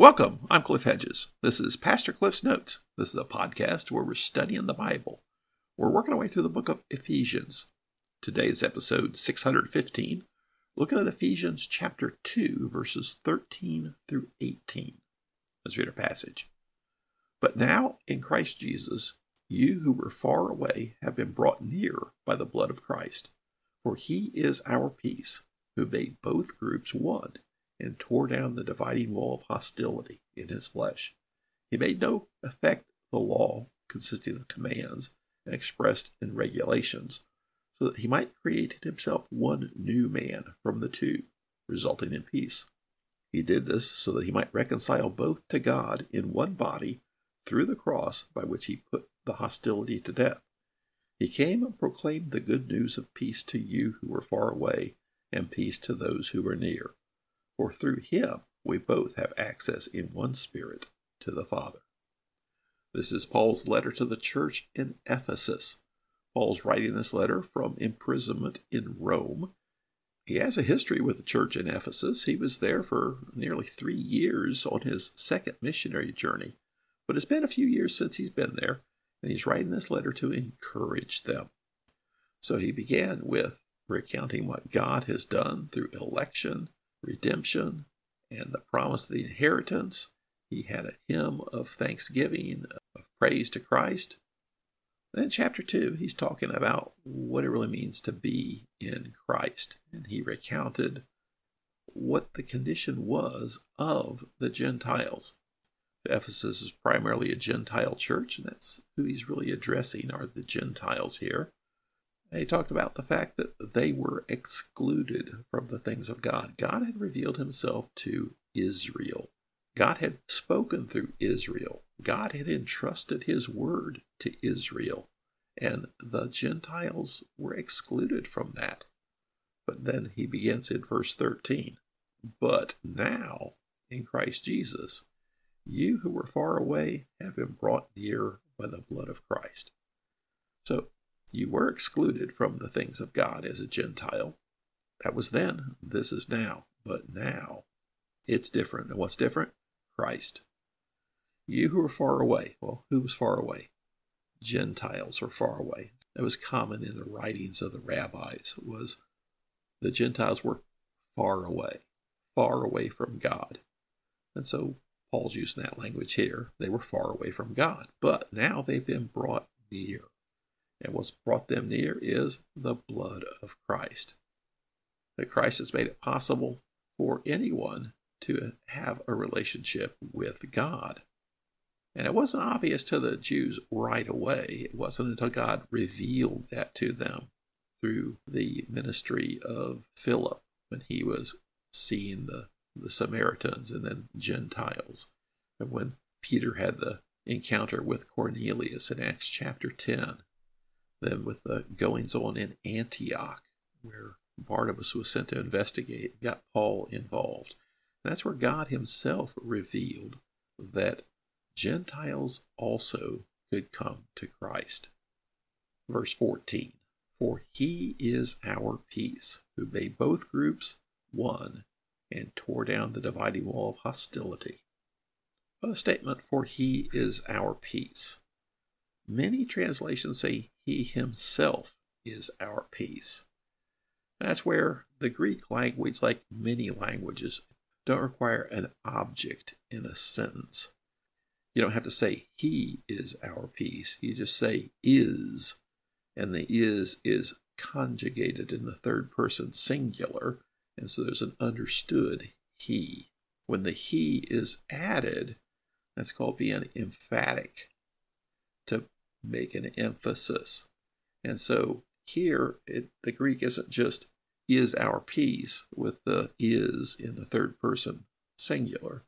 Welcome. I'm Cliff Hedges. This is Pastor Cliff's Notes. This is a podcast where we're studying the Bible. We're working our way through the book of Ephesians. Today's episode 615, looking at Ephesians chapter 2, verses 13 through 18. Let's read our passage. But now, in Christ Jesus, you who were far away have been brought near by the blood of Christ. For he is our peace, who made both groups one and tore down the dividing wall of hostility in his flesh. He made no effect the law consisting of commands and expressed in regulations, so that he might create in himself one new man from the two, resulting in peace. He did this so that he might reconcile both to God in one body through the cross by which he put the hostility to death. He came and proclaimed the good news of peace to you who were far away, and peace to those who were near. For through him we both have access in one spirit to the Father. This is Paul's letter to the church in Ephesus. Paul's writing this letter from imprisonment in Rome. He has a history with the church in Ephesus. He was there for nearly three years on his second missionary journey. But it's been a few years since he's been there, and he's writing this letter to encourage them. So he began with recounting what God has done through election redemption and the promise of the inheritance. He had a hymn of thanksgiving, of praise to Christ. Then, chapter 2, he's talking about what it really means to be in Christ. And he recounted what the condition was of the Gentiles. Ephesus is primarily a Gentile church, and that's who he's really addressing are the Gentiles here. He talked about the fact that they were excluded from the things of God. God had revealed himself to Israel. God had spoken through Israel. God had entrusted his word to Israel. And the Gentiles were excluded from that. But then he begins in verse 13. But now, in Christ Jesus, you who were far away have been brought near by the blood of Christ. You were excluded from the things of God as a Gentile. That was then, this is now. But now, it's different. And what's different? Christ. You who are far away, well, who was far away? Gentiles were far away. That was common in the writings of the rabbis, was the Gentiles were far away, far away from God. And so Paul's using that language here. They were far away from God, but now they've been brought near. And what's brought them near is the blood of Christ. That Christ has made it possible for anyone to have a relationship with God. And it wasn't obvious to the Jews right away. It wasn't until God revealed that to them through the ministry of Philip when he was seeing the, the Samaritans and then Gentiles. And when Peter had the encounter with Cornelius in Acts chapter 10, then with the goings on in Antioch, where Barnabas was sent to investigate, got Paul involved. And that's where God Himself revealed that Gentiles also could come to Christ. Verse 14 For He is our peace, who made both groups one and tore down the dividing wall of hostility. A statement, for He is our peace. Many translations say he himself is our peace. That's where the Greek language, like many languages, don't require an object in a sentence. You don't have to say he is our peace. You just say is, and the is is conjugated in the third person singular, and so there's an understood he. When the he is added, that's called being emphatic. Make an emphasis. And so here, it, the Greek isn't just is our peace with the is in the third person singular.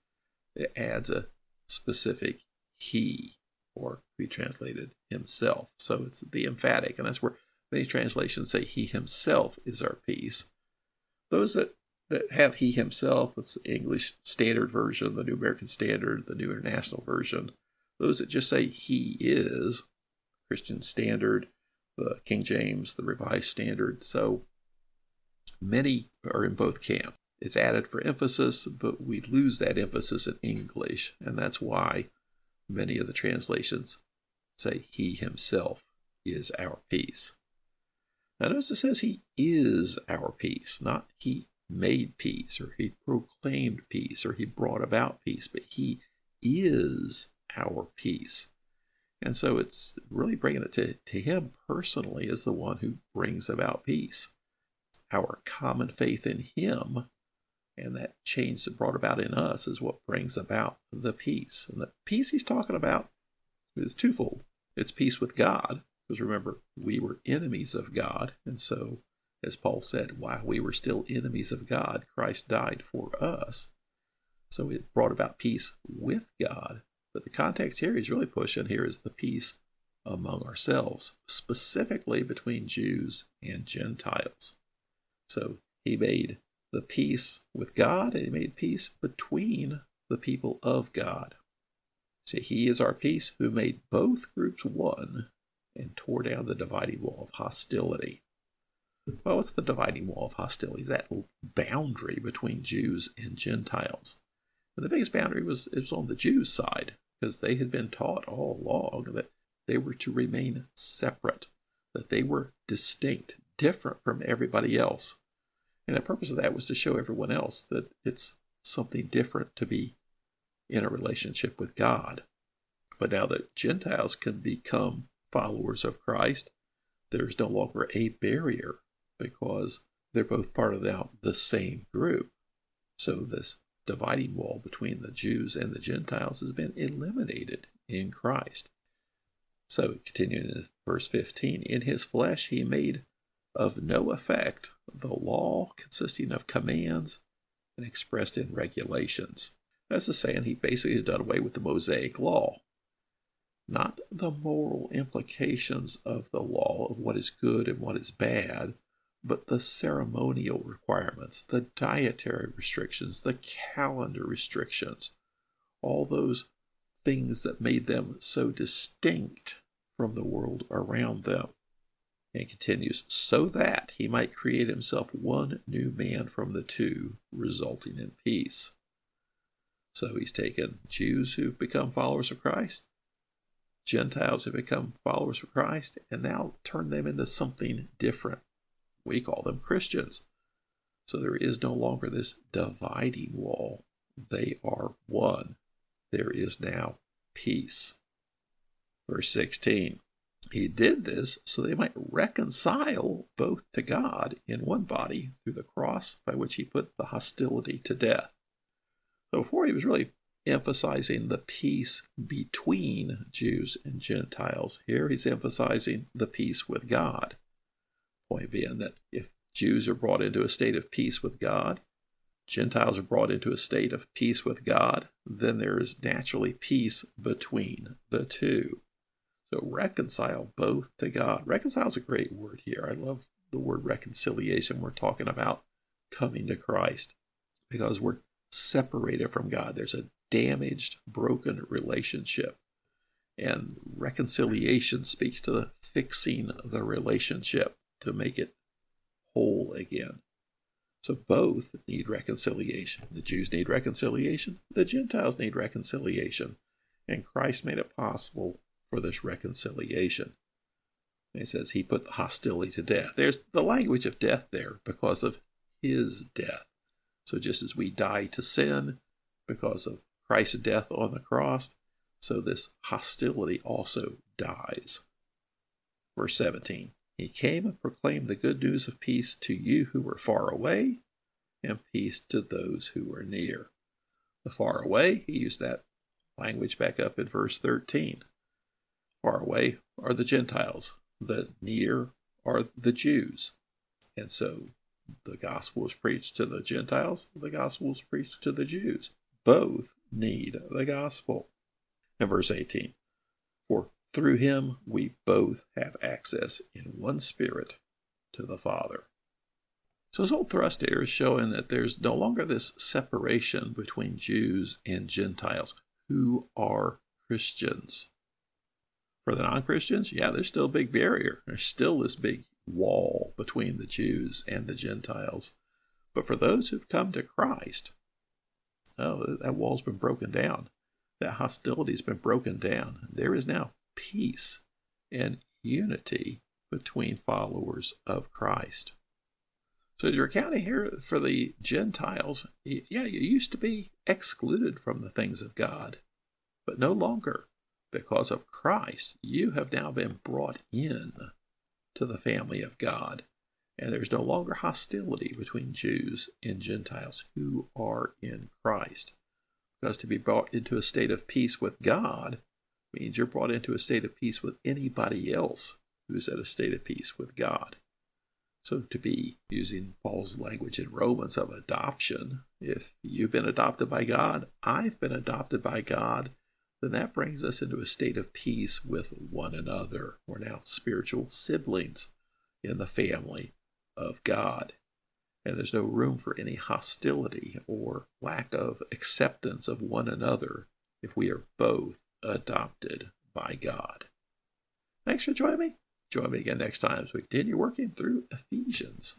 It adds a specific he, or be translated himself. So it's the emphatic, and that's where many translations say he himself is our peace. Those that, that have he himself, that's the English Standard Version, the New American Standard, the New International Version. Those that just say he is Christian Standard, the King James, the Revised Standard. So many are in both camps. it's added for emphasis, but we lose that emphasis in English, and that's why many of the translations say He Himself is our peace. Now, notice it says He is our peace, not He made peace, or He proclaimed peace, or He brought about peace, but He is our peace. And so it's really bringing it to, to Him personally as the one who brings about peace. Our common faith in Him and that change that brought about in us is what brings about the peace. And the peace He's talking about is twofold it's peace with God, because remember, we were enemies of God. And so, as Paul said, while we were still enemies of God, Christ died for us. So it brought about peace with God. But the context here he's really pushing here is the peace among ourselves, specifically between Jews and Gentiles. So he made the peace with God and he made peace between the people of God. See, he is our peace who made both groups one and tore down the dividing wall of hostility. Well, what's the dividing wall of hostility? That boundary between Jews and Gentiles. The biggest boundary was, it was on the Jews' side, because they had been taught all along that they were to remain separate, that they were distinct, different from everybody else. And the purpose of that was to show everyone else that it's something different to be in a relationship with God. But now that Gentiles can become followers of Christ, there's no longer a barrier because they're both part of the same group. So this dividing wall between the Jews and the Gentiles has been eliminated in Christ. So continuing in verse 15, in his flesh he made of no effect the law consisting of commands and expressed in regulations. That's to saying he basically has done away with the Mosaic law. Not the moral implications of the law of what is good and what is bad, but the ceremonial requirements, the dietary restrictions, the calendar restrictions, all those things that made them so distinct from the world around them. And continues, so that he might create himself one new man from the two, resulting in peace. So he's taken Jews who've become followers of Christ, Gentiles who've become followers of Christ, and now turn them into something different. We call them Christians. So there is no longer this dividing wall. They are one. There is now peace. Verse 16 He did this so they might reconcile both to God in one body through the cross by which he put the hostility to death. So before he was really emphasizing the peace between Jews and Gentiles. Here he's emphasizing the peace with God. Point being that if Jews are brought into a state of peace with God, Gentiles are brought into a state of peace with God, then there is naturally peace between the two. So reconcile both to God. Reconcile is a great word here. I love the word reconciliation. We're talking about coming to Christ because we're separated from God. There's a damaged, broken relationship. And reconciliation speaks to the fixing the relationship to make it whole again. So both need reconciliation. The Jews need reconciliation, the Gentiles need reconciliation. And Christ made it possible for this reconciliation. He says he put the hostility to death. There's the language of death there because of his death. So just as we die to sin because of Christ's death on the cross, so this hostility also dies. Verse 17 He came and proclaimed the good news of peace to you who were far away, and peace to those who were near. The far away, he used that language back up in verse 13. Far away are the Gentiles, the near are the Jews. And so the gospel is preached to the Gentiles, the gospel is preached to the Jews. Both need the gospel. And verse 18 For through him we both have access in one spirit to the Father. So his whole thrust here is showing that there's no longer this separation between Jews and Gentiles who are Christians. For the non Christians, yeah, there's still a big barrier. There's still this big wall between the Jews and the Gentiles. But for those who've come to Christ, oh, that wall's been broken down. That hostility's been broken down. There is now peace and unity between followers of Christ. So you're accounting here for the Gentiles. Yeah, you used to be excluded from the things of God, but no longer. Because of Christ, you have now been brought in to the family of God. And there's no longer hostility between Jews and Gentiles who are in Christ. Because to be brought into a state of peace with God means you're brought into a state of peace with anybody else who's at a state of peace with God. So, to be using Paul's language in Romans of adoption, if you've been adopted by God, I've been adopted by God, then that brings us into a state of peace with one another. We're now spiritual siblings in the family of God. And there's no room for any hostility or lack of acceptance of one another if we are both adopted by God. Thanks for joining me. Join me again next time as we continue working through Ephesians.